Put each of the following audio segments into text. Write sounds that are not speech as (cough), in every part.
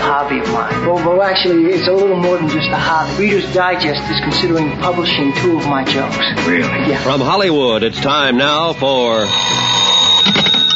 hobby of mine. Well, well, actually, it's a little more than just a hobby. Reader's Digest is considering publishing two of my jokes. Really? Yeah. From Hollywood, it's time now for.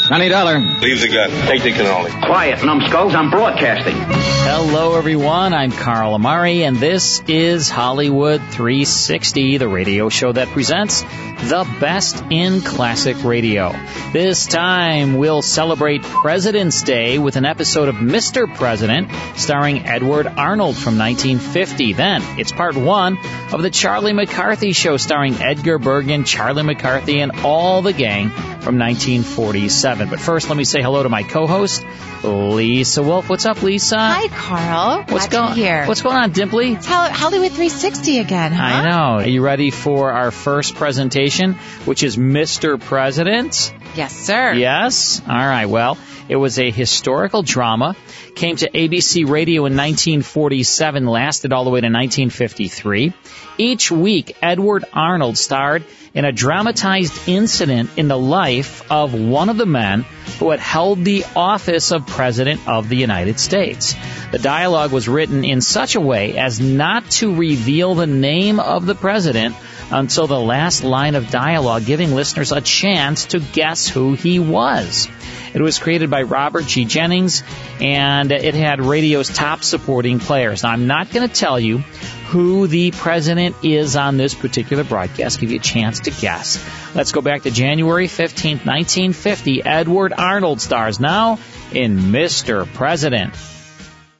Twenty dollar. Leave the gun. Take the cannoli. Quiet, numbskulls. I'm broadcasting. Hello, everyone. I'm Carl Amari, and this is Hollywood 360, the radio show that presents the best in classic radio. This time, we'll celebrate President's Day with an episode of Mr. President, starring Edward Arnold from 1950. Then, it's part one of the Charlie McCarthy Show, starring Edgar Bergen, Charlie McCarthy, and all the gang from 1947. But first, let me say hello to my co-host, Lisa Wolf. What's up, Lisa? Hi, Carl. What's going here? What's going on, Dimply? It's Hollywood 360 again, huh? I know. Are you ready for our first presentation, which is Mr. President? Yes, sir. Yes? All right. Well, it was a historical drama. Came to ABC Radio in 1947, lasted all the way to 1953. Each week, Edward Arnold starred in a dramatized incident in the life of one of the men who had held the office of President of the United States. The dialogue was written in such a way as not to reveal the name of the president until the last line of dialogue, giving listeners a chance to guess who he was. It was created by Robert G. Jennings, and it had radio's top supporting players. Now, I'm not going to tell you who the president is on this particular broadcast, give you a chance to guess. Let's go back to January 15th, 1950. Edward Arnold stars now in Mr. President.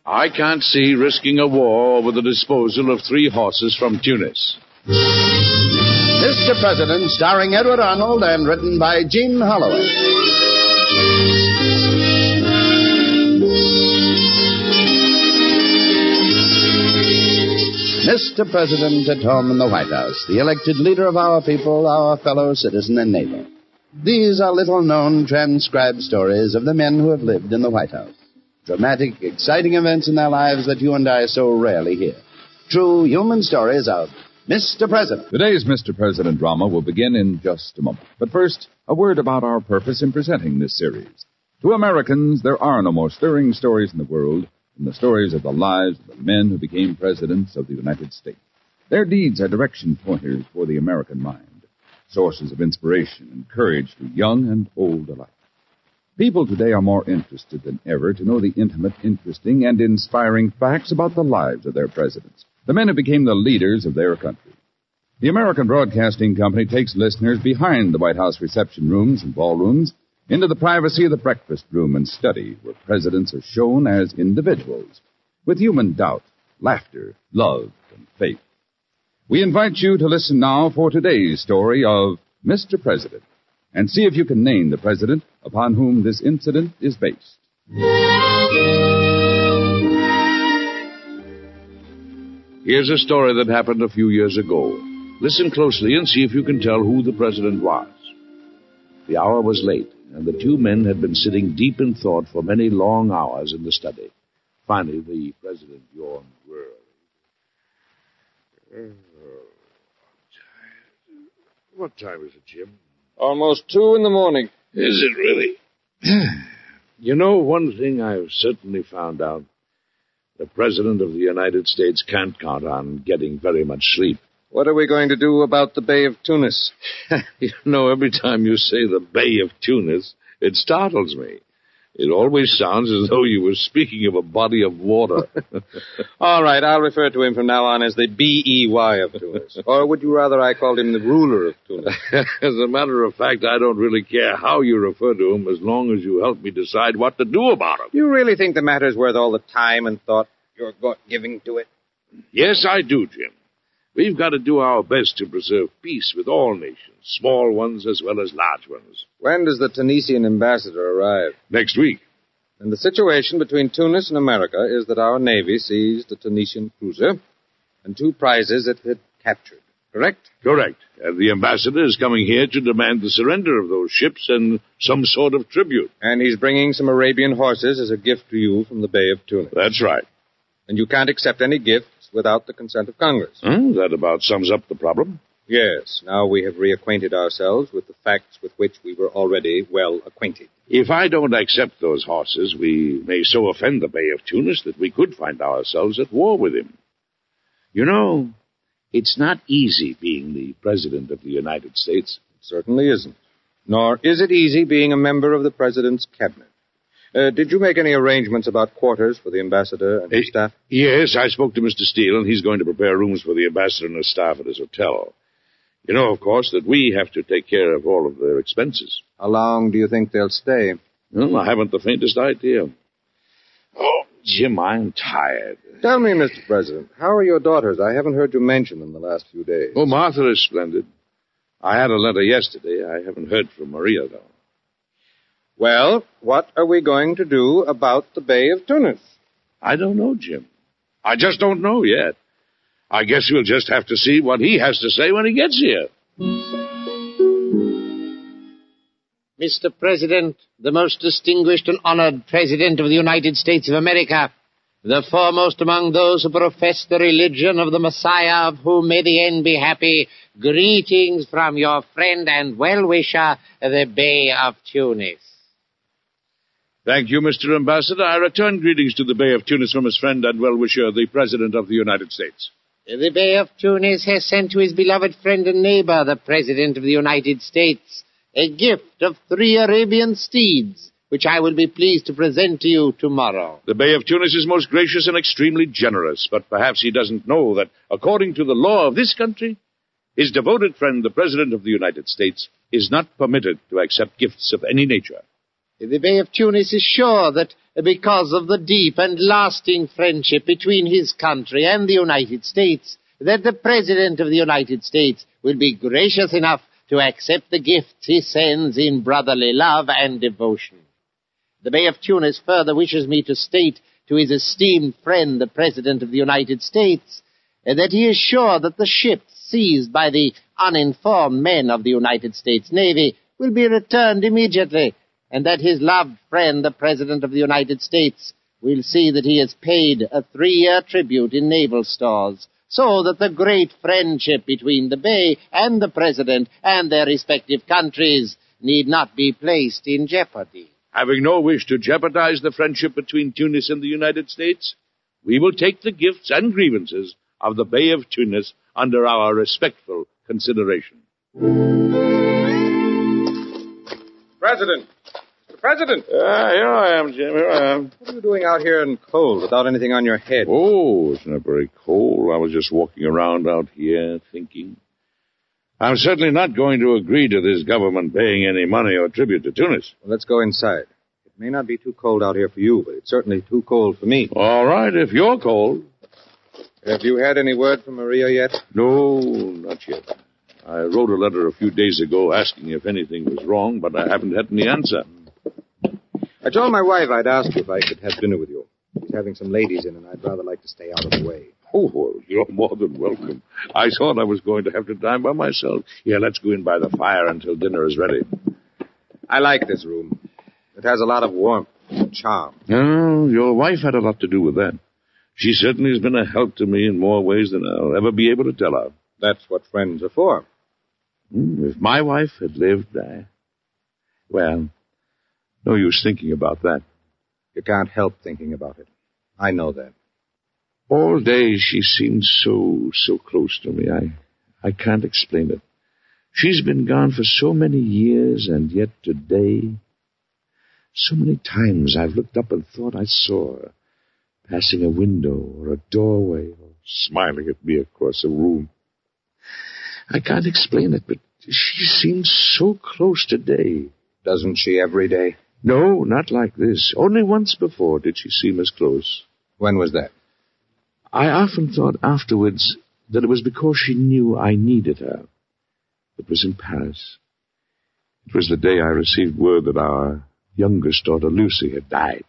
I can't see risking a war over the disposal of three horses from Tunis. Mr. President, starring Edward Arnold and written by Gene Holloway. Mr. President at home in the White House, the elected leader of our people, our fellow citizen and neighbor. These are little known transcribed stories of the men who have lived in the White House. Dramatic, exciting events in their lives that you and I so rarely hear. True human stories of Mr. President. Today's Mr. President drama will begin in just a moment. But first, a word about our purpose in presenting this series. To Americans, there are no more stirring stories in the world than the stories of the lives of the men who became presidents of the United States. Their deeds are direction pointers for the American mind, sources of inspiration and courage to young and old alike. People today are more interested than ever to know the intimate, interesting, and inspiring facts about the lives of their presidents, the men who became the leaders of their country. The American Broadcasting Company takes listeners behind the White House reception rooms and ballrooms into the privacy of the breakfast room and study where presidents are shown as individuals with human doubt, laughter, love, and faith. We invite you to listen now for today's story of Mr. President and see if you can name the president upon whom this incident is based. Here's a story that happened a few years ago. Listen closely and see if you can tell who the president was. The hour was late, and the two men had been sitting deep in thought for many long hours in the study. Finally, the president yawned wearily. Oh, what time is it, Jim? Almost two in the morning. Is it really? (sighs) you know, one thing I've certainly found out. The President of the United States can't count on getting very much sleep. What are we going to do about the Bay of Tunis? (laughs) you know, every time you say the Bay of Tunis, it startles me. It always sounds as though you were speaking of a body of water. (laughs) All right, I'll refer to him from now on as the B-E-Y of Tunis. or would you rather I called him the ruler of Tunis? (laughs) as a matter of fact, I don't really care how you refer to him as long as you help me decide what to do about him. You really think the matter's worth all the time and thought you're giving to it? Yes, I do, Jim. We've got to do our best to preserve peace with all nations, small ones as well as large ones. When does the Tunisian ambassador arrive? Next week. And the situation between Tunis and America is that our Navy seized a Tunisian cruiser and two prizes it had captured. Correct? Correct. And the ambassador is coming here to demand the surrender of those ships and some sort of tribute. And he's bringing some Arabian horses as a gift to you from the Bey of Tunis. That's right. And you can't accept any gifts without the consent of Congress. Hmm, that about sums up the problem. Yes. Now we have reacquainted ourselves with the facts with which we were already well acquainted. If I don't accept those horses, we may so offend the Bey of Tunis that we could find ourselves at war with him. You know, it's not easy being the President of the United States. It certainly isn't. Nor is it easy being a member of the President's cabinet. Uh, did you make any arrangements about quarters for the ambassador and his staff? Yes, I spoke to Mr. Steele, and he's going to prepare rooms for the ambassador and his staff at his hotel. You know, of course, that we have to take care of all of their expenses. How long do you think they'll stay? Well, I haven't the faintest idea. Oh, Jim, I'm tired. Tell me, Mr. President, how are your daughters? I haven't heard you mention them the last few days. Oh, Martha is splendid. I had a letter yesterday. I haven't heard from Maria, though. Well, what are we going to do about the Bey of Tunis? I don't know, Jim. I just don't know yet. I guess we'll just have to see what he has to say when he gets here. Mr. President, the most distinguished and honored President of the United States of America, the foremost among those who profess the religion of the Messiah, of whom may the end be happy, greetings from your friend and well-wisher, the Bey of Tunis. Thank you, Mr. Ambassador. I return greetings to the Bey of Tunis from his friend and well-wisher, the President of the United States. The Bey of Tunis has sent to his beloved friend and neighbor, the President of the United States, a gift of three Arabian steeds, which I will be pleased to present to you tomorrow. The Bey of Tunis is most gracious and extremely generous, but perhaps he doesn't know that, according to the law of this country, his devoted friend, the President of the United States, is not permitted to accept gifts of any nature. The Bey of Tunis is sure that because of the deep and lasting friendship between his country and the United States, that the President of the United States will be gracious enough to accept the gifts he sends in brotherly love and devotion. The Bey of Tunis further wishes me to state to his esteemed friend, the President of the United States, that he is sure that the ships seized by the uninformed men of the United States Navy will be returned immediately, and that his loved friend, the President of the United States, will see that he is paid a three-year tribute in naval stores, so that the great friendship between the Bey and the President and their respective countries need not be placed in jeopardy. Having no wish to jeopardize the friendship between Tunis and the United States, we will take the gifts and grievances of the Bey of Tunis under our respectful consideration. President! President! Uh, here I am, Jim. Here I am. What are you doing out here in cold without anything on your head? Oh, it's not very cold. I was just walking around out here thinking. I'm certainly not going to agree to this government paying any money or tribute to Tunis. Well, let's go inside. It may not be too cold out here for you, but it's certainly too cold for me. All right, if you're cold. Have you had any word from Maria yet? No, not yet. I wrote a letter a few days ago asking if anything was wrong, but I haven't had any answer. I told my wife I'd ask you if I could have dinner with you. She's having some ladies in, and I'd rather like to stay out of the way. Oh, well, you're more than welcome. I thought I was going to have to dine by myself. Here, let's go in by the fire until dinner is ready. I like this room. It has a lot of warmth and charm. Oh, your wife had a lot to do with that. She certainly has been a help to me in more ways than I'll ever be able to tell of. That's what friends are for. Hmm, if my wife had lived, I... Well, no use thinking about that. You can't help thinking about it. I know that. All day she seemed so, so close to me. I, I can't explain it. She's been gone for so many years, and yet today, so many times I've looked up and thought I saw her, passing a window or a doorway, or smiling at me across a room. I can't explain it, but she seems so close today. Doesn't she every day? No, not like this. Only once before did she seem as close. When was that? I often thought afterwards that it was because she knew I needed her. It was in Paris. It was the day I received word that our youngest daughter, Lucy, had died.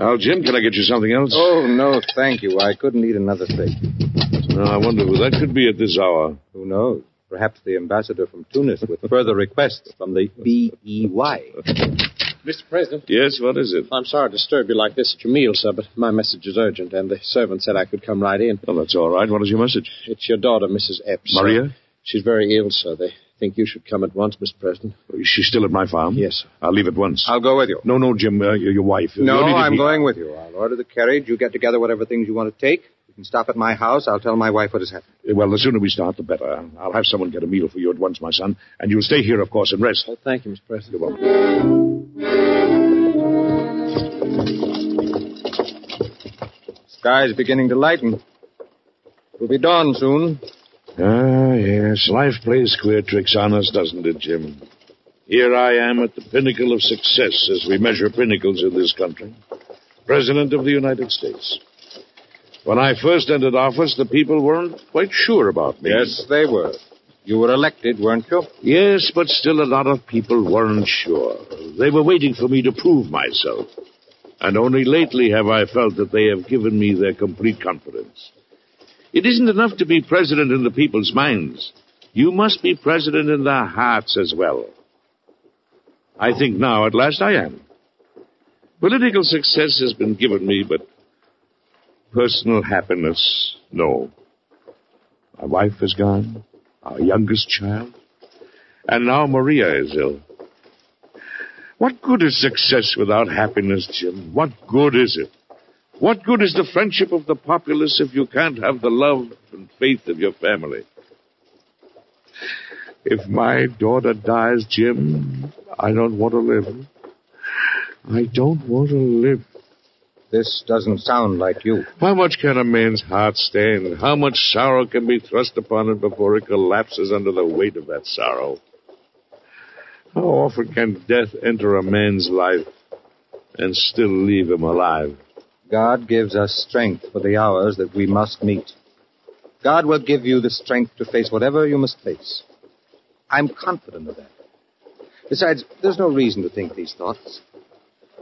Al, Jim, can I get you something else? Oh, no, thank you. I couldn't eat another thing. No, I wonder who that could be at this hour. Who knows? Perhaps the ambassador from Tunis with further requests from the B.E.Y. Mr. President. Yes, what is it? I'm sorry to disturb you like this at your meal, sir, but my message is urgent, and the servant said I could come right in. Well, that's all right. What is your message? It's your daughter, Mrs. Eppes. sir. Maria? She's very ill, sir. They think you should come at once, Mr. President. Is she still at my farm? Yes, sir. I'll leave at once. I'll go with you. No, no, Jim, uh, your, your wife. No, You I'm need- going with you. I'll order the carriage. You get together whatever things you want to take. You can stop at my house. I'll tell my wife what has happened. Uh, Well, the sooner we start, the better. I'll have someone get a meal for you at once, my son, and you'll stay here, of course, and rest. Oh, thank you, Mr. President. You're welcome. Sky's beginning to lighten. It'll be dawn soon. Ah, yes. Life plays queer tricks on us, doesn't it, Jim? Here I am at the pinnacle of success as we measure pinnacles in this country. President of the United States. When I first entered office, the people weren't quite sure about me. Yes, they were. You were elected, weren't you? Yes, but still a lot of people weren't sure. They were waiting for me to prove myself. And only lately have I felt that they have given me their complete confidence. It isn't enough to be president in the people's minds. You must be president in their hearts as well. I think now at last I am. Political success has been given me, but personal happiness, no. My wife is gone, our youngest child, and now Maria is ill. What good is success without happiness, Jim? What good is it? What good is the friendship of the populace if you can't have the love and faith of your family? If my daughter dies, Jim, I don't want to live. I don't want to live. This doesn't sound like you. How much can a man's heart stand? How much sorrow can be thrust upon it before it collapses under the weight of that sorrow? How often can death enter a man's life and still leave him alive? God gives us strength for the hours that we must meet. God will give you the strength to face whatever you must face. I'm confident of that. Besides, there's no reason to think these thoughts.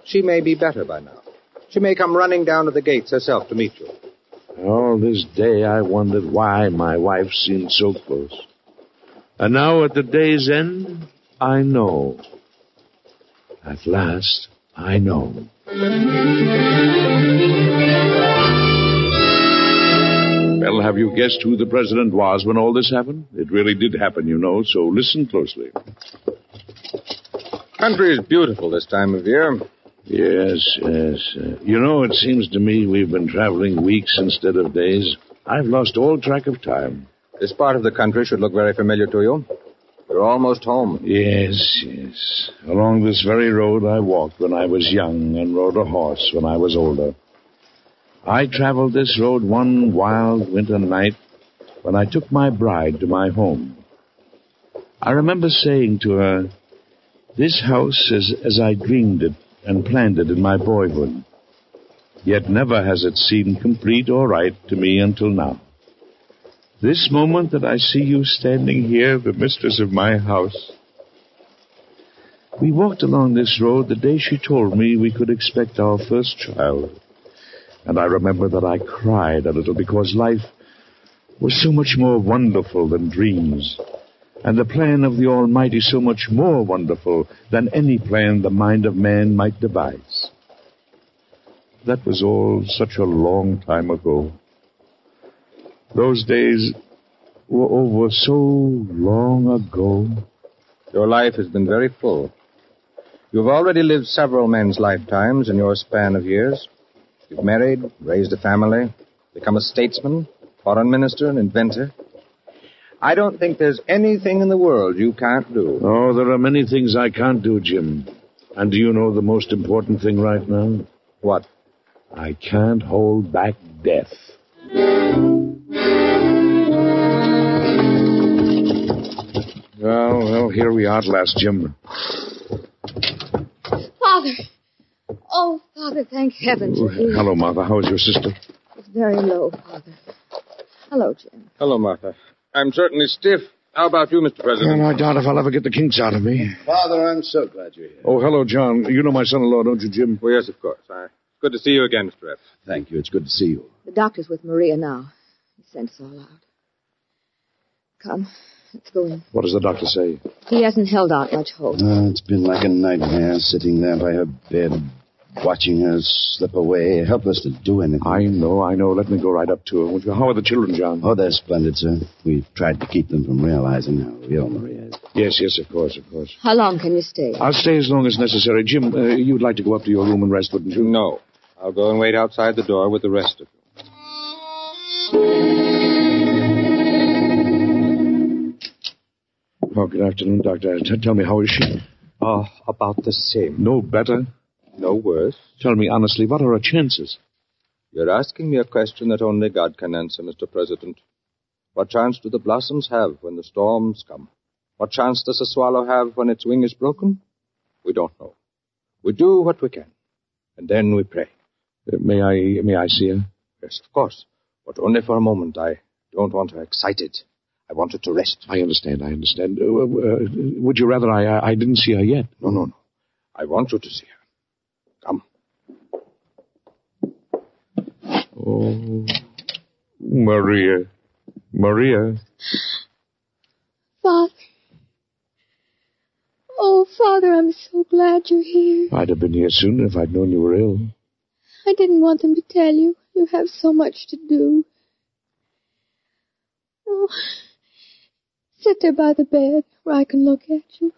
She may be better by now. She may come running down to the gates herself to meet you. All this day I wondered why my wife seemed so close. And now at the day's end, I know. At last, I know. Well, have you guessed who the president was when all this happened? It really did happen, you know, so listen closely. Country is beautiful this time of year. Yes, yes. Uh, you know, it seems to me we've been traveling weeks instead of days. I've lost all track of time. This part of the country should look very familiar to you. You're almost home. Yes, yes. Along this very road I walked when I was young and rode a horse when I was older. I traveled this road one wild winter night when I took my bride to my home. I remember saying to her, This house is as I dreamed it and planned it in my boyhood. Yet never has it seemed complete or right to me until now. This moment that I see you standing here, the mistress of my house. We walked along this road the day she told me we could expect our first child. And I remember that I cried a little because life was so much more wonderful than dreams, and the plan of the Almighty so much more wonderful than any plan the mind of man might devise. That was all such a long time ago. Those days were over so long ago. Your life has been very full. You've already lived several men's lifetimes in your span of years. You've married, raised a family, become a statesman, foreign minister, an inventor. I don't think there's anything in the world you can't do. Oh, there are many things I can't do, Jim. And do you know the most important thing right now? What? I can't hold back death. Well, well, here we are at last, Jim. Father! Oh, Father, thank heavens. Oh, hello, Martha. How is your sister? It's very low, Father. Hello, Jim. Hello, Martha. I'm certainly stiff. How about you, Mr. President? Well, I doubt if I'll ever get the kinks out of me. Father, I'm so glad you're here. Oh, hello, John. You know my son-in-law, don't you, Jim? Oh, yes, of course. I... Good to see you again, Mr. F. Thank you. It's good to see you. The doctor's with Maria now. He sent us all out. Come, let's go in. What does the doctor say? He hasn't held out much hope. Uh, it's been like a nightmare sitting there by her bed, watching her slip away, helpless to do anything. I know, I know. Let me go right up to her. Won't you? How are the children, John? Oh, they're splendid, sir. We've tried to keep them from realizing how ill Maria is. Yes, yes, of course, of course. How long can you stay? I'll stay as long as necessary. Jim, uh, you'd like to go up to your room and rest, wouldn't you? No. I'll go and wait outside the door with the rest of you. Oh, good afternoon, Doctor. T- tell me, how is she? Oh, about the same. No better? No worse. Tell me honestly, what are her chances? You're asking me a question that only God can answer, Mr. President. What chance do the blossoms have when the storms come? What chance does a swallow have when its wing is broken? We don't know. We do what we can, and then we pray. Uh, may I may I see her? Yes, of course, but only for a moment. I don't want her excited. I want her to rest. I understand. I understand. Uh, uh, would you rather I I didn't see her yet? No, no, no. I want you to see her. Come. Oh, Maria, Maria. Father. Oh, Father, I'm so glad you're here. I'd have been here sooner if I'd known you were ill. I didn't want them to tell you. You have so much to do. Oh, sit there by the bed where I can look at you.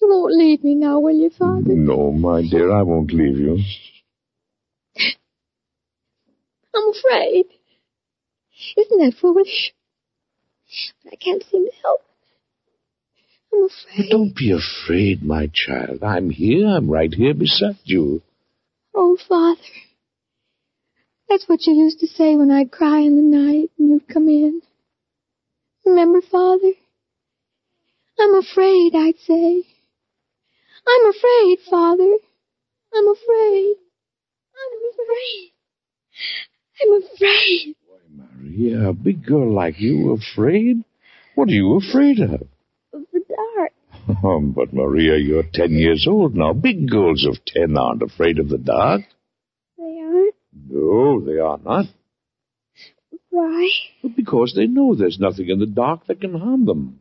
You won't leave me now, will you, Father? No, my dear, I won't leave you. I'm afraid. Isn't that foolish? But I can't seem to help. I'm afraid. Don't be afraid, my child. I'm here. I'm right here beside you. Oh, Father. That's what you used to say when I'd cry in the night and you'd come in. Remember, Father? I'm afraid, I'd say. I'm afraid, Father. I'm afraid. I'm afraid. I'm afraid. Why, Maria, a big girl like you afraid? What are you afraid of? Of the dark. (laughs) Oh, but Maria, you're ten years old now. Big girls of ten aren't afraid of the dark. They aren't? No, they are not. Why? Because they know there's nothing in the dark that can harm them.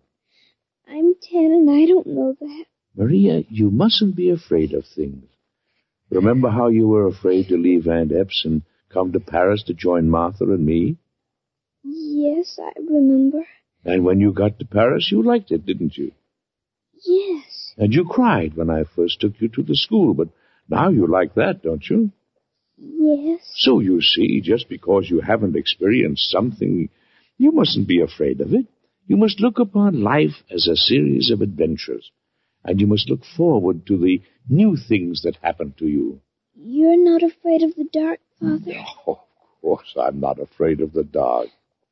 I'm ten and I don't know that. Maria, you mustn't be afraid of things. Remember how you were afraid to leave Aunt Eppes and come to Paris to join Martha and me? Yes, I remember. And when you got to Paris, you liked it, didn't you? Yes. And you cried when I first took you to the school, but now you like that, don't you? Yes. So you see, just because you haven't experienced something, you mustn't be afraid of it. You must look upon life as a series of adventures, and you must look forward to the new things that happen to you. You're not afraid of the dark, Father? No, of course I'm not afraid of the dark.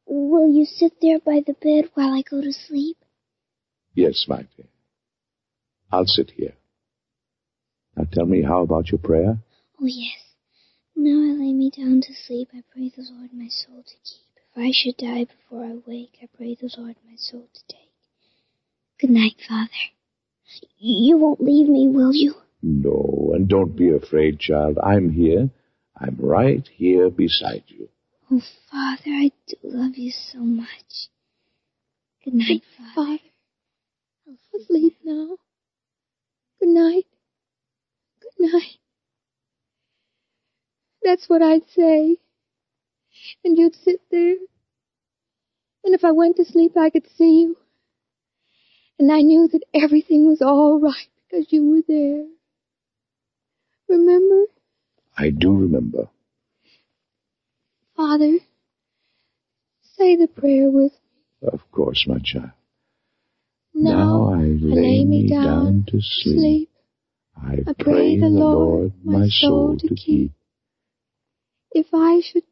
Will you sit there by the bed while I go to sleep? Yes, my dear. I'll sit here. Now tell me, how about your prayer? Oh, yes. Now I lay me down to sleep. I pray the Lord my soul to keep. If I should die before I wake, I pray the Lord my soul to take. Good night, Father. You won't leave me, will you? No, and don't be afraid, child. I'm here. I'm right here beside you. Oh, Father, I do love you so much. Good night, Father. Father, I'll sleep now. Good night. Good night. That's what I'd say. And you'd sit there. And if I went to sleep, I could see you. And I knew that everything was all right because you were there. Remember? I do remember. Father, say the prayer with me. Of course, my child. Now, I lay, me down, to sleep. I, I pray the Lord my soul to keep. If I should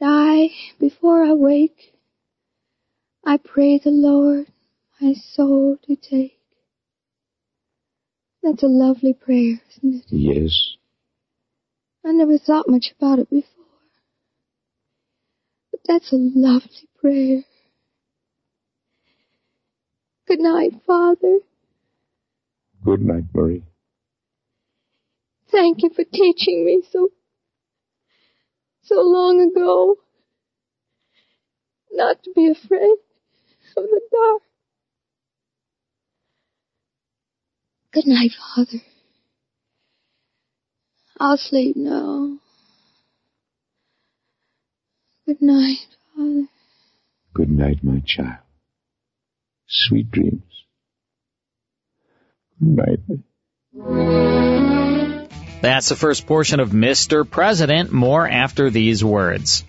die before I wake, I pray the Lord my soul to take. That's a lovely prayer, isn't it? Yes. I never thought much about it before. But that's a lovely prayer. Good night, Father. Good night, Marie. Thank you for teaching me so, so long ago not to be afraid of the dark. Good night, Father. I'll sleep now. Good night, Father. Good night, my child. Sweet dreams. Good night. That's the first portion of Mr. President. More after these words.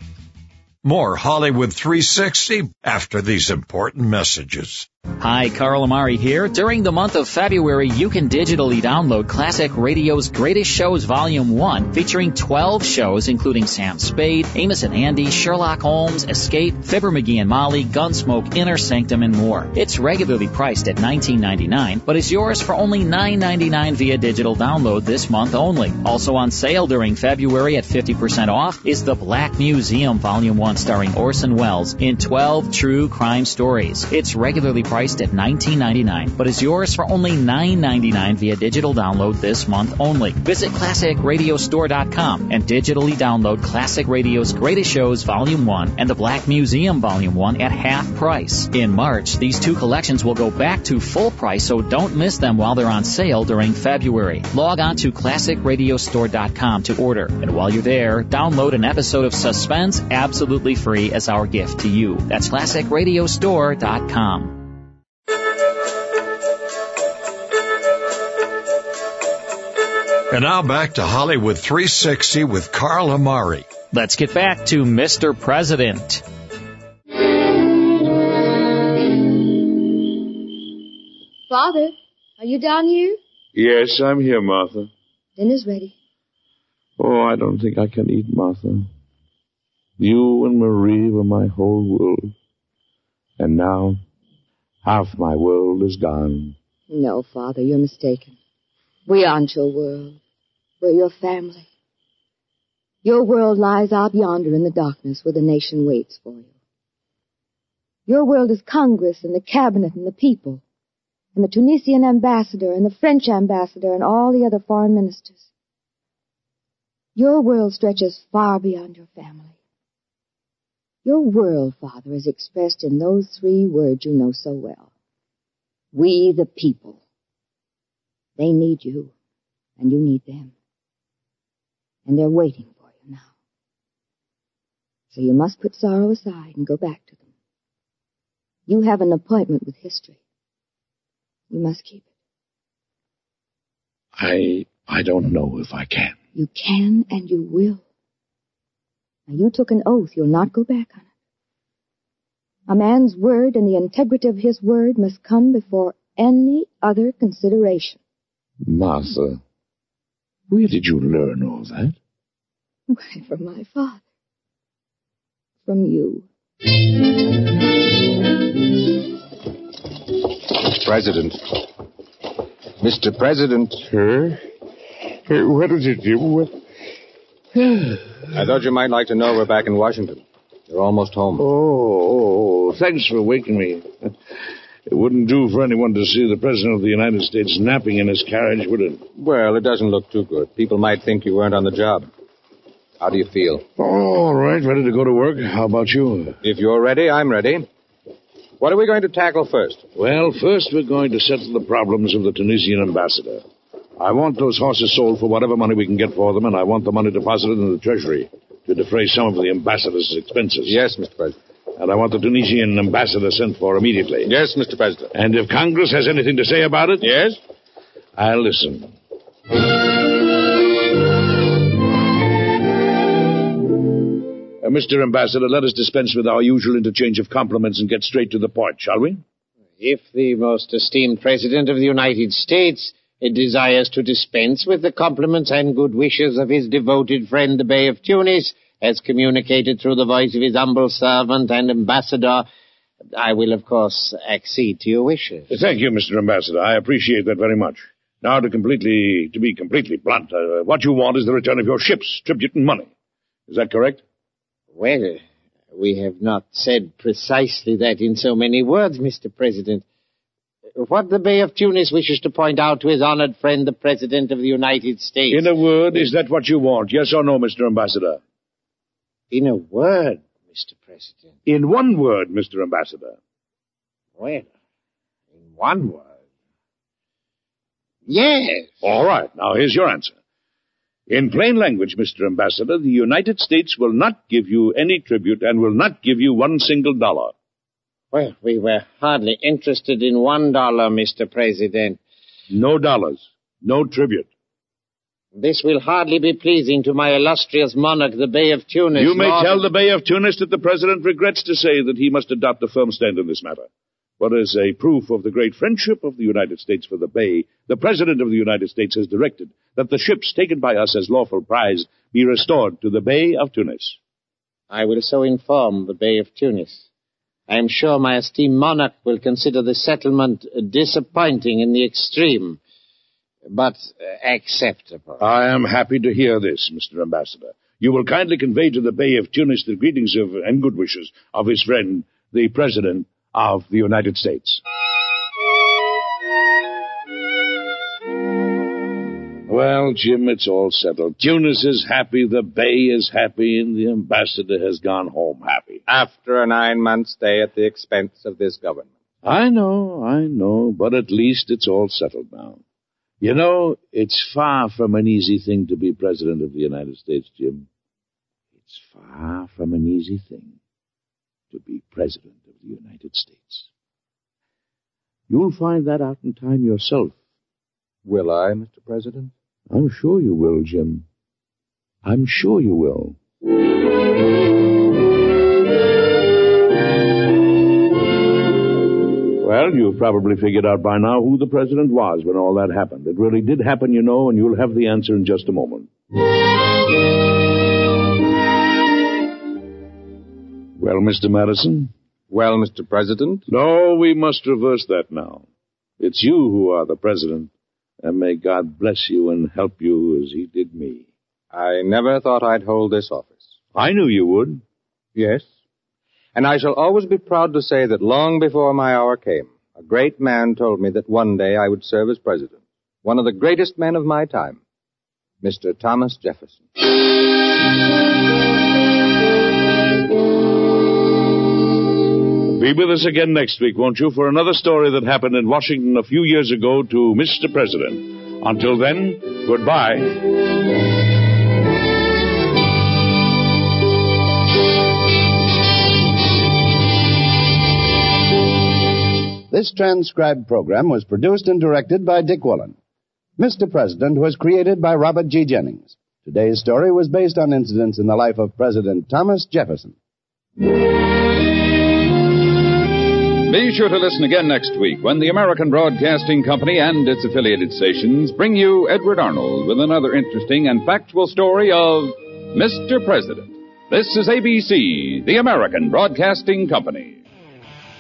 More Hollywood 360 after these important messages. Hi, Carl Amari here. During the month of February, you can digitally download Classic Radio's Greatest Shows Volume 1, featuring 12 shows including Sam Spade, Amos and Andy, Sherlock Holmes, Escape, Fibber McGee and Molly, Gunsmoke, Inner Sanctum, and more. It's regularly priced at $19.99, but is yours for only $9.99 via digital download this month only. Also on sale during February at 50% off is The Black Museum Volume 1 starring Orson Welles in 12 true crime stories. It's regularly priced at $19.99, but is yours for only $9.99 via digital download this month only. Visit ClassicRadiostore.com and digitally download Classic Radio's Greatest Shows Volume 1 and The Black Museum Volume 1 at half price. In March, these two collections will go back to full price, so don't miss them while they're on sale during February. Log on to ClassicRadiostore.com to order, and while you're there, download an episode of Suspense absolutely free as our gift to you. That's ClassicRadiostore.com. And now back to Hollywood 360 with Carl Amari. Let's get back to Mr. President. Father, are you down here? Yes, I'm here, Martha. Dinner's ready. Oh, I don't think I can eat, Martha. You and Marie were my whole world. And now, half my world is gone. No, Father, you're mistaken. We aren't your world. We're your family. Your world lies out yonder in the darkness where the nation waits for you. Your world is Congress and the cabinet and the people, and the Tunisian ambassador and the French ambassador and all the other foreign ministers. Your world stretches far beyond your family. Your world, Father, is expressed in those three words you know so well. We the people. They need you, and you need them. And they're waiting for you now. So you must put sorrow aside and go back to them. You have an appointment with history. You must keep it. I, I don't know if I can. You can and you will. Now you took an oath you'll not go back on it. A man's word and the integrity of his word must come before any other consideration. Martha, where did you learn all that? Why, from my father. From you. President. Mr. President. Sir? Uh, what is it, Jim? What? I thought you might like to know we're back in Washington. You're almost home. Oh, oh, oh, thanks for waking me. It wouldn't do for anyone to see the President of the United States napping in his carriage, would it? Well, it doesn't look too good. People might think you weren't on the job. How do you feel? All right, ready to go to work. How about you? If you're ready, I'm ready. What are we going to tackle first? Well, first we're going to settle the problems of the Tunisian ambassador. I want those horses sold for whatever money we can get for them, and I want the money deposited in the Treasury to defray some of the ambassador's expenses. Yes, Mr. President. And I want the Tunisian ambassador sent for immediately. Yes, Mr. President. And if Congress has anything to say about it? Yes? I'll listen. Uh, Mr. Ambassador, let us dispense with our usual interchange of compliments and get straight to the point, shall we? If the most esteemed President of the United States desires to dispense with the compliments and good wishes of his devoted friend the Bey of Tunis, as communicated through the voice of his humble servant and ambassador, I will, of course, accede to your wishes. Thank you, Mr. Ambassador. I appreciate that very much. Now, to completely, to be completely blunt, uh, what you want is the return of your ships, tribute, and money. Is that correct? Well, we have not said precisely that in so many words, Mr. President. What the Bey of Tunis wishes to point out to his honored friend, the President of the United States. In a word, is that what you want? Yes or no, Mr. Ambassador? In a word, Mr. President. In one word, Mr. Ambassador. Well, in one word. Yes. All right. Now here's your answer. In plain language, Mr. Ambassador, the United States will not give you any tribute and will not give you one single dollar. Well, we were hardly interested in one dollar, Mr. President. No dollars. No tribute. This will hardly be pleasing to my illustrious monarch, the Bey of Tunis. You may tell the Bey of Tunis that the President regrets to say that he must adopt a firm stand in this matter. But as a proof of the great friendship of the United States for the Bey, the President of the United States has directed that the ships taken by us as lawful prize be restored to the Bey of Tunis. I will so inform the Bey of Tunis. I am sure my esteemed monarch will consider the settlement disappointing in the extreme, but uh, acceptable. I am happy to hear this, Mr. Ambassador. You will kindly convey to the Bey of Tunis the greetings of, and good wishes of his friend, the President of the United States. Well, Jim, it's all settled. Tunis is happy, the Bey is happy, and the ambassador has gone home happy. After a nine-month stay at the expense of this government. I know, I know, but at least it's all settled now. You know, it's far from an easy thing to be President of the United States, Jim. It's far from an easy thing to be President of the United States. You'll find that out in time yourself. Will I, Mr. President? I'm sure you will, Jim. I'm sure you will. Well, you've probably figured out by now who the president was when all that happened. It really did happen, you know, and you'll have the answer in just a moment. Well, Mr. Madison? Well, Mr. President? No, we must reverse that now. It's you who are the president, and may God bless you and help you as he did me. I never thought I'd hold this office. I knew you would. Yes. And I shall always be proud to say that long before my hour came, a great man told me that one day I would serve as president. One of the greatest men of my time. Mr. Thomas Jefferson. Be with us again next week, won't you, for another story that happened in Washington a few years ago to Mr. President. Until then, goodbye. This transcribed program was produced and directed by Dick Woollen. Mr. President was created by Robert G. Jennings. Today's story was based on incidents in the life of President Thomas Jefferson. Be sure to listen again next week when the American Broadcasting Company and its affiliated stations bring you Edward Arnold with another interesting and factual story of Mr. President. This is ABC, the American Broadcasting Company.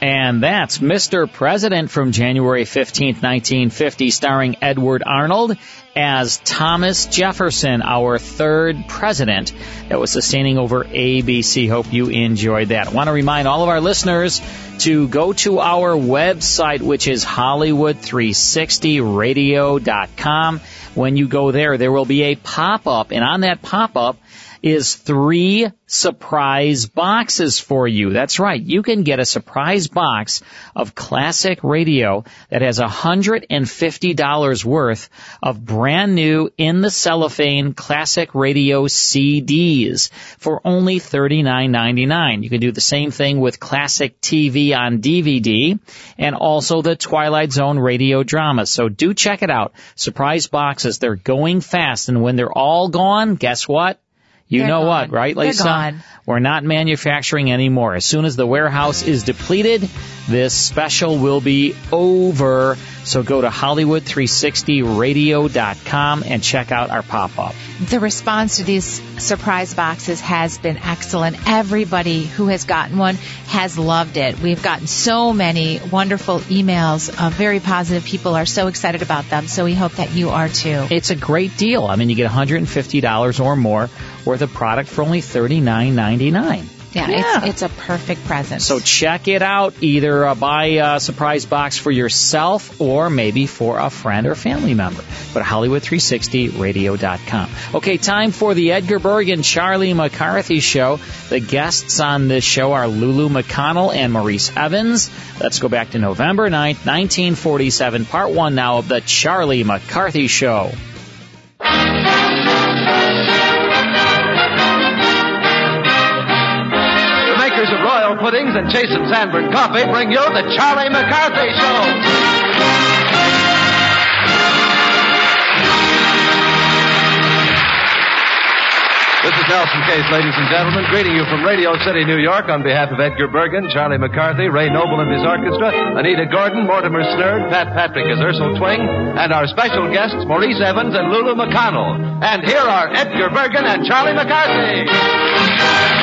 And that's Mr. President from January 15th, 1950, starring Edward Arnold as Thomas Jefferson, our third president that was sustaining over ABC. Hope you enjoyed that. I want to remind all of our listeners to go to our website, which is Hollywood360radio.com. When you go there, there will be a pop-up, and on that pop-up is three surprise boxes for you. That's right. You can get a surprise box of classic radio that has $150 worth of brand new in the cellophane classic radio CDs for only $39.99. You can do the same thing with classic TV on DVD and also the Twilight Zone radio drama. So do check it out. Surprise boxes. They're going fast and when they're all gone, guess what? You They're know gone. what, right, Lisa? gone. We're not manufacturing anymore. As soon as the warehouse is depleted, this special will be over. So go to Hollywood360radio.com and check out our pop-up. The response to these surprise boxes has been excellent. Everybody who has gotten one has loved it. We've gotten so many wonderful emails. Uh, very positive. People are so excited about them. So we hope that you are too. It's a great deal. I mean, you get $150 or more worth of product for only $39.99. Yeah, Yeah. It's, it's a perfect present. So check it out. Either uh, buy a surprise box for yourself or maybe for a friend or family member. Go to Hollywood360radio.com. Okay, time for the Edgar Bergen and Charlie McCarthy show. The guests on this show are Lulu McConnell and Maurice Evans. Let's go back to November 9th, 1947, part one now of the Charlie McCarthy show. And and Sanborn Coffee bring you the Charlie McCarthy Show. This is Nelson Case, ladies and gentlemen, greeting you from Radio City, New York, on behalf of Edgar Bergen, Charlie McCarthy, Ray Noble and his orchestra, Anita Gordon, Mortimer Snerd, Pat Patrick as Ersel Twing, and our special guests, Maurice Evans and Lulu McConnell. And here are Edgar Bergen and Charlie McCarthy.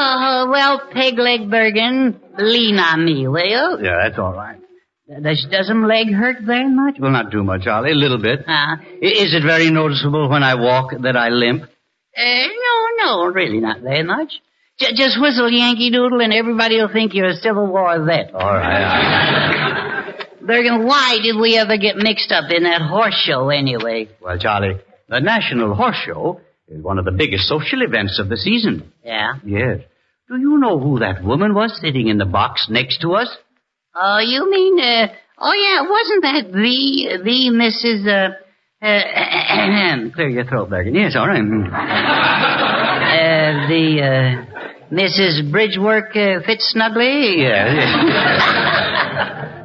Oh, well, Pegleg Bergen, lean on me, will you? Yeah, that's all right. Does, does him leg hurt very much? Well, not too much, Charlie. A little bit. Uh, Is it very noticeable when I walk that I limp? uh, no, no, really not very much. J- just whistle Yankee Doodle and everybody will think you're a Civil War vet. All right. (laughs) Bergen, why did we ever get mixed up in that horse show anyway? Well, Charlie, the National Horse Show is one of the biggest social events of the season. Yeah? Yes. Do you know who that woman was sitting in the box next to us? Oh, you mean, uh, oh yeah, wasn't that the, the Mrs., uh, uh, (clears throat) Clear your throat, Bergen. Yes, all right. uh, the, uh, Mrs. Bridgework, uh, Fitzsnuggly? Yeah.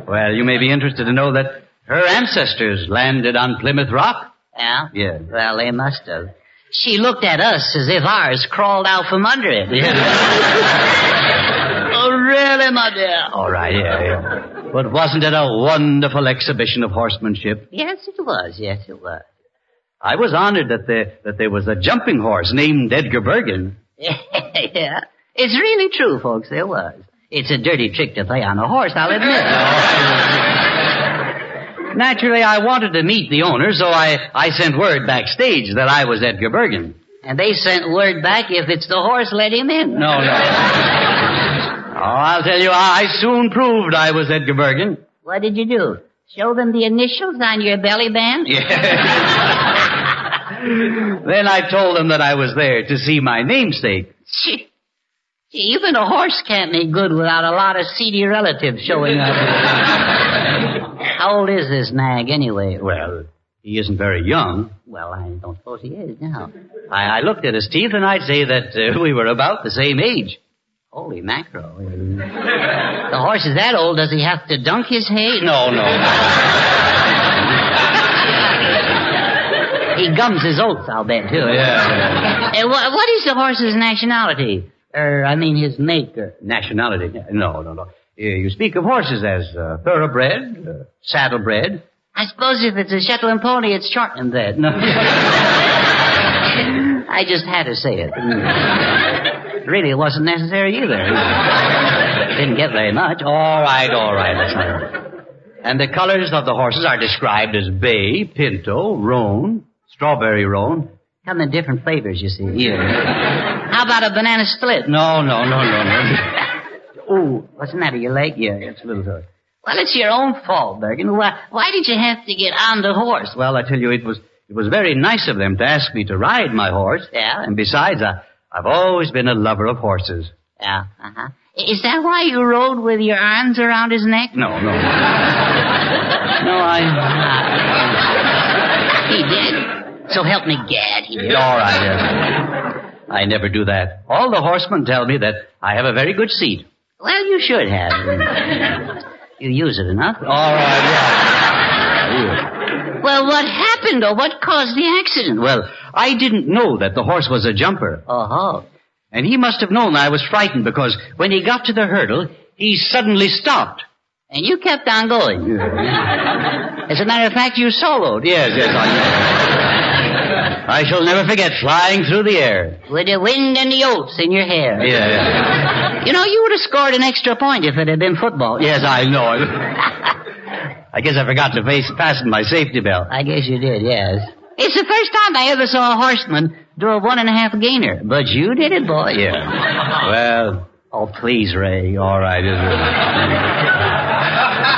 (laughs) well, you may be interested to know that her ancestors landed on Plymouth Rock. Yeah? Yes. Well, they must have. She looked at us as if ours crawled out from under it. (laughs) oh, really, my dear? All right, yeah, yeah. But wasn't it a wonderful exhibition of horsemanship? Yes, it was. Yes, it was. I was honored that there, that there was a jumping horse named Edgar Bergen. (laughs) yeah. It's really true, folks. There was. It's a dirty trick to play on a horse, I'll admit. (laughs) Naturally, I wanted to meet the owner, so I, I sent word backstage that I was Edgar Bergen. And they sent word back if it's the horse, let him in. No, no. Oh, I'll tell you, I soon proved I was Edgar Bergen. What did you do? Show them the initials on your belly band? (laughs) Then I told them that I was there to see my namesake. (laughs) Even a horse can't make good without a lot of seedy relatives showing up. (laughs) How old is this nag anyway? Well, he isn't very young. Well, I don't suppose he is now. I, I looked at his teeth and I'd say that uh, we were about the same age. Holy mackerel. The horse is that old, does he have to dunk his hay? No, no. He gums his oats, I'll bet, too. Yeah. Uh, what, what is the horse's nationality? Er, I mean his maker. Nationality? No, no, no. Uh, You speak of horses as uh, thoroughbred, uh, saddlebred. I suppose if it's a Shetland pony, it's shortened that. No. (laughs) I just had to say it. Really, it wasn't necessary either. Didn't get very much. All right, all right. That's all right. And the colors of the horses are described as bay, pinto, roan, strawberry roan. Come in different flavors, you see. Yeah. How about a banana split? No, no, no, no, no. (laughs) Oh, what's the matter? Your leg? Yeah, it's a little sore. Well, it's your own fault, Bergen. Why, why did you have to get on the horse? Well, I tell you, it was it was very nice of them to ask me to ride my horse. Yeah. And besides, I, I've always been a lover of horses. Yeah. Uh-huh. Is that why you rode with your arms around his neck? No, no. (laughs) no, I. He did. So help me, Gad. He did. All right. Yes. I never do that. All the horsemen tell me that I have a very good seat. Well, you should have. (laughs) you use it enough. All right. Yeah. Well, what happened or what caused the accident? Well, I didn't know that the horse was a jumper. Uh-huh. And he must have known I was frightened because when he got to the hurdle, he suddenly stopped. And you kept on going. (laughs) As a matter of fact, you soloed. Yes, yes, I I shall never forget flying through the air. With the wind and the oats in your hair. Yeah, yeah. You know, you would have scored an extra point if it had been football. Yes, I know. I guess I forgot to face, fasten my safety belt. I guess you did, yes. It's the first time I ever saw a horseman do a one and a half gainer. But you did it, boy. Yeah. Well, oh, please, Ray. All right, is it?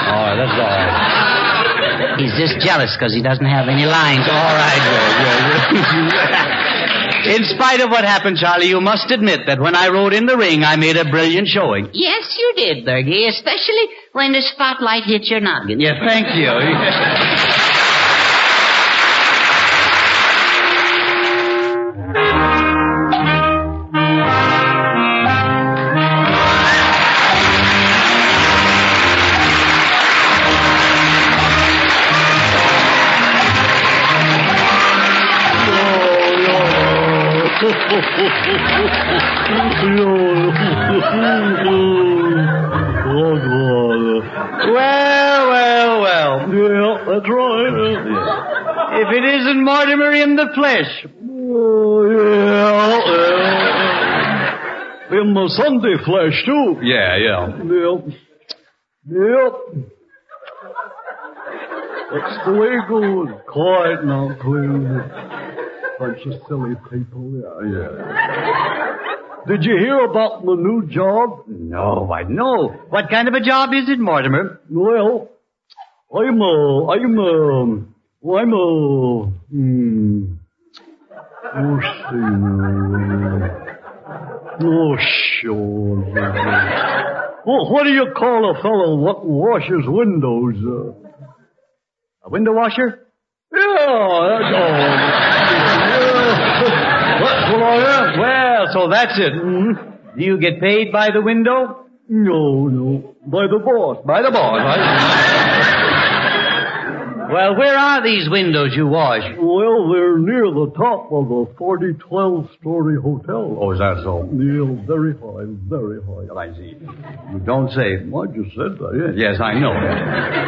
All right, that's all right. He's just jealous because he doesn't have any lines. All right, Ray. (laughs) In spite of what happened, Charlie, you must admit that when I rode in the ring, I made a brilliant showing. Yes, you did, Bergie, especially when the spotlight hit your noggin. Yeah, thank you. (laughs) (laughs) Well, well, well. Yeah, that's right. If it isn't Mortimer in the flesh. Oh, yeah, oh, yeah. In the Sunday flesh, too. Yeah, yeah. Yep. Yep. That's the way it goes. Quiet now, clear. Bunch of silly people. Yeah, yeah. Did you hear about the new job? No, I know. What kind of a job is it, Mortimer? Well, I'm a, I'm a, I'm a, hmm, let's see now. Oh, sure. Well, what do you call a fellow what washes windows? Uh, A window washer? yeah, that's all. I am. Well, so that's it. Mm-hmm. Do you get paid by the window? No, no. By the boss. By the boss, Well, where are these windows you wash? Well, they're near the top of a 4012 story hotel. Oh, is that so? Yeah, very high, very high. I see. You don't say. I just said that, yeah. Yes, I know.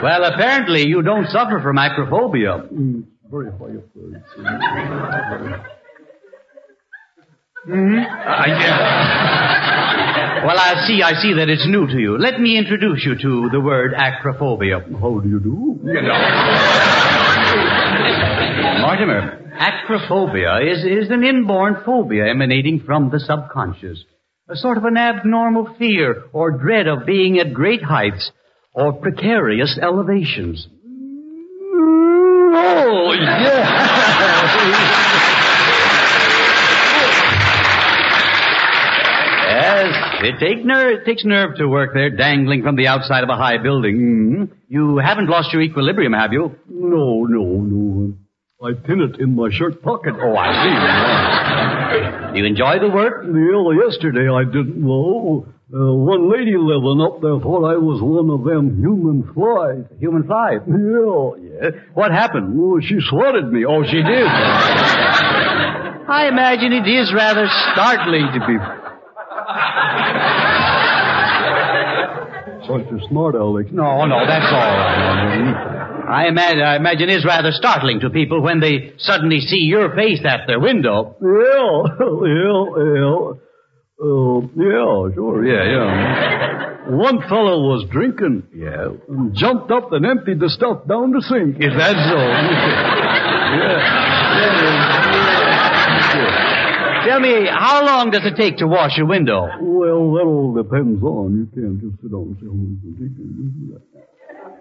well, apparently you don't suffer from acrophobia. Mm, very high up there. Mm-hmm. Well, I see, I see that it's new to you. Let me introduce you to the word acrophobia. How do you do? You know. Mortimer, acrophobia is, is an inborn phobia emanating from the subconscious. A sort of an abnormal fear or dread of being at great heights or precarious elevations. Oh, yeah. (laughs) it take nerve, it takes nerve to work there, dangling from the outside of a high building. Mhm. You haven't lost your equilibrium, have you? No, no, no. I pin it in my shirt pocket. Oh, I see. Do you enjoy the work? Well, yesterday I didn't know. Uh, one lady living up there thought I was one of them human flies. Human fly? Yeah. Yeah. What happened? Oh, she swatted me. Oh, she did. (laughs) I imagine it is rather startling to be. Such a smart aleck. No, no, that's all right. I imagine, I imagine it's rather startling to people when they suddenly see your face at their window. Yeah, yeah, yeah. Uh, yeah, sure, yeah, yeah. One fellow was drinking. Yeah. And jumped up and emptied the stuff down the sink. Is that so? (laughs) Tell me, how long does it take to wash a window? Well, that all depends on. You can't just sit down and say, oh, it's.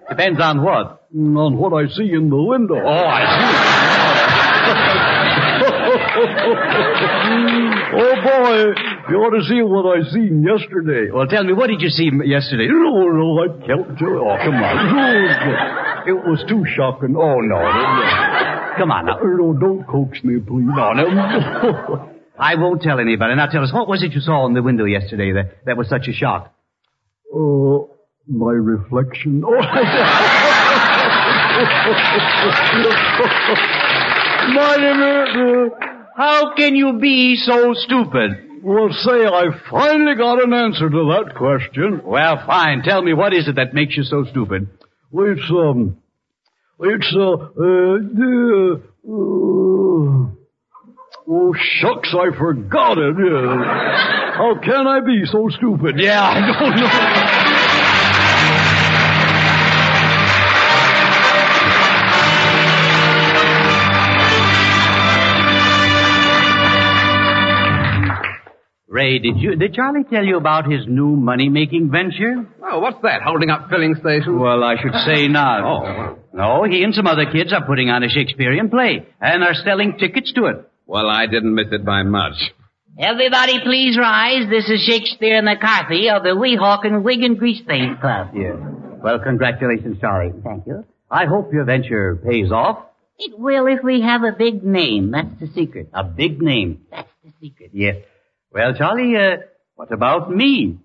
Depends on what? Mm, on what I see in the window. Oh, I see. (laughs) oh boy, you ought to see what I seen yesterday. Well, tell me, what did you see yesterday? No, no, I can't tell you. Oh, come on. It was too shocking. Oh, no. Come on now. No, don't coax me, please. No, no. (laughs) I won't tell anybody. Now tell us, what was it you saw in the window yesterday that, that was such a shock? Oh, my reflection. (laughs) Oh, Mortimer, how can you be so stupid? Well, say, I finally got an answer to that question. Well, fine. Tell me, what is it that makes you so stupid? Well, it's, um, it's, uh, uh, the, uh, oh, shucks, I forgot it. Yeah. How can I be so stupid? Yeah, I don't know. Ray, did you did Charlie tell you about his new money making venture? Oh, what's that? Holding up filling stations? Well, I should say not. Oh. No, he and some other kids are putting on a Shakespearean play and are selling tickets to it. Well, I didn't miss it by much. Everybody please rise. This is Shakespeare and McCarthy of the Weehawken and Wig and Grease Stains Club. Yeah. Well, congratulations, Charlie. Thank you. I hope your venture pays off. It will if we have a big name. That's the secret. A big name. That's the secret. Yes. Well, Charlie, uh, what about me?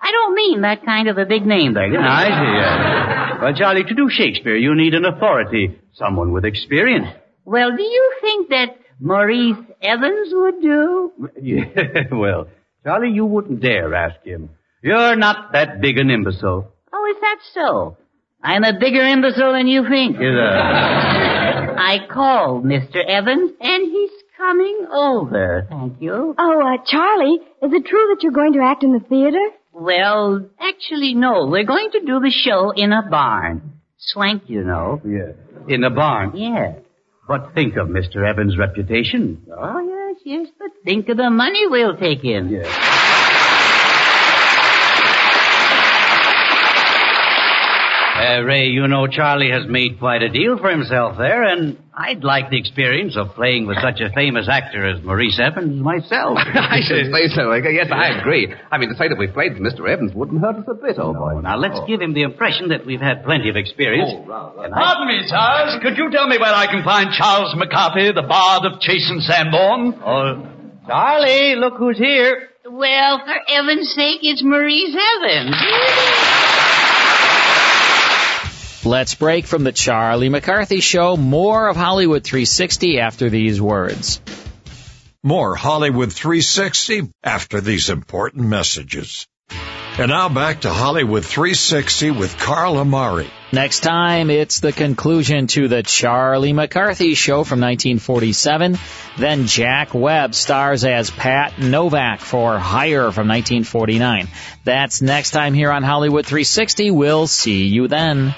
I don't mean that kind of a big name there. You. I see. Uh, well, Charlie, to do Shakespeare, you need an authority, someone with experience. Well, do you think that Maurice Evans would do? (laughs) Yeah, well, Charlie, you wouldn't dare ask him. You're not that big an imbecile. Oh, is that so? I'm a bigger imbecile than you think. Is that? (laughs) I called Mr. Evans, and he's coming over. Thank you. Oh, uh, Charlie, is it true that you're going to act in the theater? Well, actually, no. We're going to do the show in a barn. Swank, you know. Yeah. In a barn. Yeah. But think of Mr. Evans' reputation. Oh, yes, yes, but think of the money we'll take in. Yeah. Uh, Ray, you know Charlie has made quite a deal for himself there, and I'd like the experience of playing with such a famous actor as Maurice Evans myself. (laughs) I should say so. Yes, I agree. I mean, to say that we've played with Mr. Evans wouldn't hurt us a bit, old boy. Now, let's give him the impression that we've had plenty of experience. Oh, And I- Pardon me, sirs. Could you tell me where I can find Charles McCarthy, the bard of Chase and Sanborn? Oh, Charlie, look who's here. Well, for Evans' sake, it's Maurice Evans. Let's break from the Charlie McCarthy Show. More of Hollywood 360 after these words. More Hollywood 360 after these important messages. And now back to Hollywood 360 with Carl Amari. Next time, it's the conclusion to the Charlie McCarthy Show from 1947. Then Jack Webb stars as Pat Novak for Hire from 1949. That's next time here on Hollywood 360. We'll see you then.